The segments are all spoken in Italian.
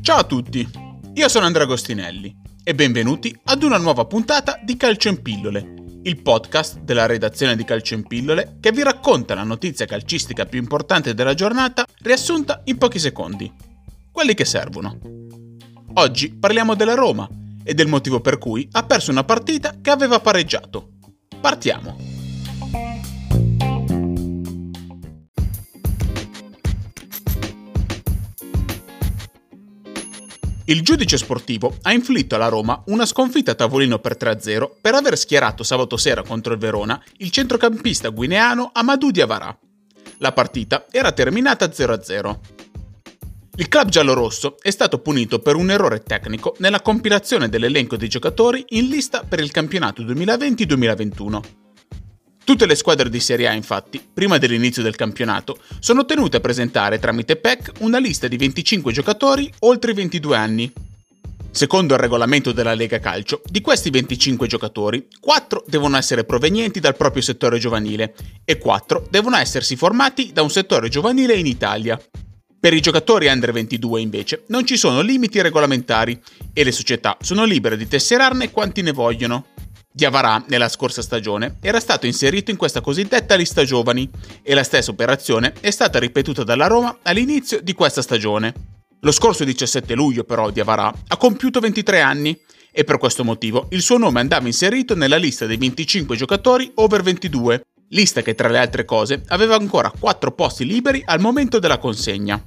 Ciao a tutti, io sono Andrea Agostinelli e benvenuti ad una nuova puntata di Calcio in Pillole, il podcast della redazione di Calcio in Pillole che vi racconta la notizia calcistica più importante della giornata riassunta in pochi secondi, quelli che servono. Oggi parliamo della Roma e del motivo per cui ha perso una partita che aveva pareggiato. Partiamo! Il giudice sportivo ha inflitto alla Roma una sconfitta a tavolino per 3-0 per aver schierato sabato sera contro il Verona il centrocampista guineano Amadou Diavara. La partita era terminata 0-0. Il club giallorosso è stato punito per un errore tecnico nella compilazione dell'elenco dei giocatori in lista per il campionato 2020-2021 Tutte le squadre di Serie A, infatti, prima dell'inizio del campionato, sono tenute a presentare tramite PEC una lista di 25 giocatori oltre i 22 anni. Secondo il regolamento della Lega Calcio, di questi 25 giocatori, 4 devono essere provenienti dal proprio settore giovanile e 4 devono essersi formati da un settore giovanile in Italia. Per i giocatori under 22 invece non ci sono limiti regolamentari e le società sono libere di tesserarne quanti ne vogliono. Diavarà, nella scorsa stagione, era stato inserito in questa cosiddetta lista giovani e la stessa operazione è stata ripetuta dalla Roma all'inizio di questa stagione. Lo scorso 17 luglio però Diavarà ha compiuto 23 anni e per questo motivo il suo nome andava inserito nella lista dei 25 giocatori over 22, lista che tra le altre cose aveva ancora 4 posti liberi al momento della consegna.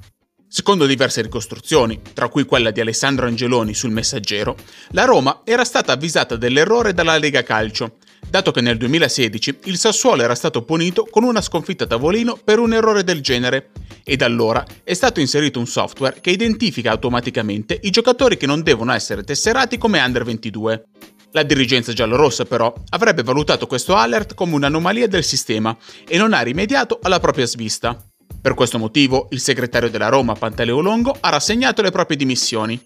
Secondo diverse ricostruzioni, tra cui quella di Alessandro Angeloni sul Messaggero, la Roma era stata avvisata dell'errore dalla Lega Calcio, dato che nel 2016 il Sassuolo era stato punito con una sconfitta a tavolino per un errore del genere, e da allora è stato inserito un software che identifica automaticamente i giocatori che non devono essere tesserati come under 22. La dirigenza giallorossa però avrebbe valutato questo alert come un'anomalia del sistema e non ha rimediato alla propria svista. Per questo motivo, il segretario della Roma, Pantaleo Longo, ha rassegnato le proprie dimissioni.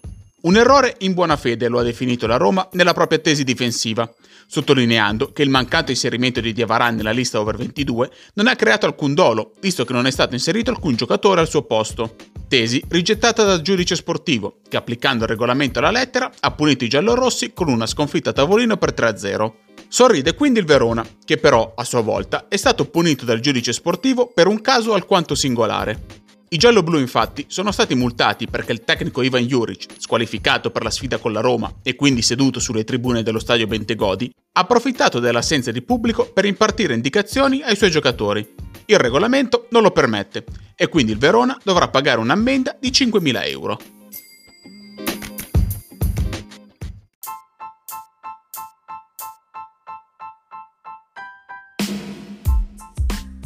Un errore in buona fede lo ha definito la Roma nella propria tesi difensiva, sottolineando che il mancato inserimento di Diavarà nella lista over 22 non ha creato alcun dolo, visto che non è stato inserito alcun giocatore al suo posto. Tesi rigettata dal giudice sportivo, che applicando il regolamento alla lettera ha punito i giallorossi con una sconfitta a tavolino per 3-0. Sorride quindi il Verona, che però, a sua volta, è stato punito dal giudice sportivo per un caso alquanto singolare. I giallo-blu infatti sono stati multati perché il tecnico Ivan Juric, squalificato per la sfida con la Roma e quindi seduto sulle tribune dello stadio Bentegodi, ha approfittato dell'assenza di pubblico per impartire indicazioni ai suoi giocatori. Il regolamento non lo permette e quindi il Verona dovrà pagare un'ammenda di 5.000 euro.